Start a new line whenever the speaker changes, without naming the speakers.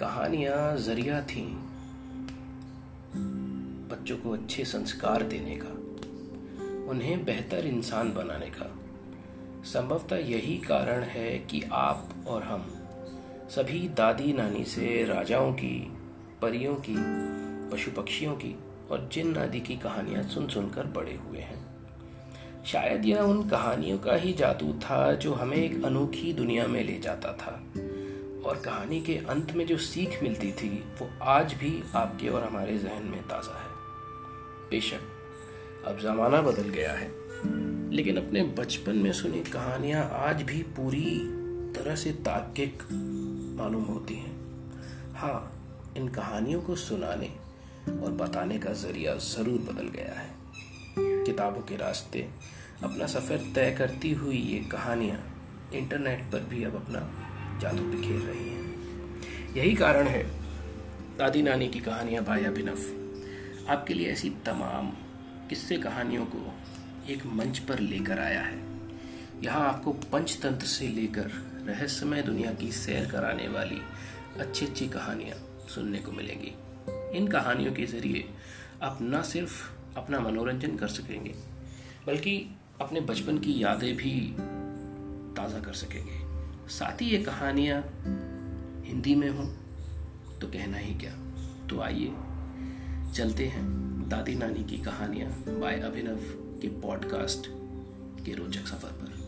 कहानियाँ ज़रिया थी बच्चों को अच्छे संस्कार देने का, उन्हें बेहतर इंसान बनाने का। संभवतः यही कारण है कि आप और हम सभी दादी नानी से राजाओं की, परियों की पशु पक्षियों की और जिन आदि की कहानियाँ सुन सुनकर बड़े हुए हैं। शायद यह उन कहानियों का ही जादू था जो हमें एक अनोखी दुनिया में ले जाता था। और कहानी के अंत में जो सीख मिलती थी, वो आज भी आपके और हमारे जहन में ताज़ा है। बेशक, अब ज़माना बदल गया है, लेकिन अपने बचपन में सुनी कहानियाँ आज भी पूरी तरह से तार्किक मालूम होती हैं। हाँ इन कहानियों को सुनाने और बताने का ज़रिया ज़रूर बदल गया है। किताबों के रास्ते अपना सफ़र तय करती हुई ये कहानियाँ इंटरनेट पर भी अब अपना जादू बिखेर रही हैं। यही कारण है दादी नानी की कहानियाँ बाय अभिनव आपके लिए ऐसी तमाम किस्से कहानियों को एक मंच पर लेकर आया है। यहाँ आपको पंचतंत्र से लेकर रहस्यमय दुनिया की सैर कराने वाली अच्छी अच्छी कहानियाँ सुनने को मिलेंगी। इन कहानियों के ज़रिए आप न सिर्फ़ अपना मनोरंजन कर सकेंगे, बल्कि अपने बचपन की यादें भी ताज़ा कर सकेंगे। साथ ही ये कहानियाँ हिंदी में हों तो कहना ही क्या। तो आइए, चलते हैं दादी नानी की कहानियाँ बाय अभिनव के पॉडकास्ट के रोचक सफ़र पर।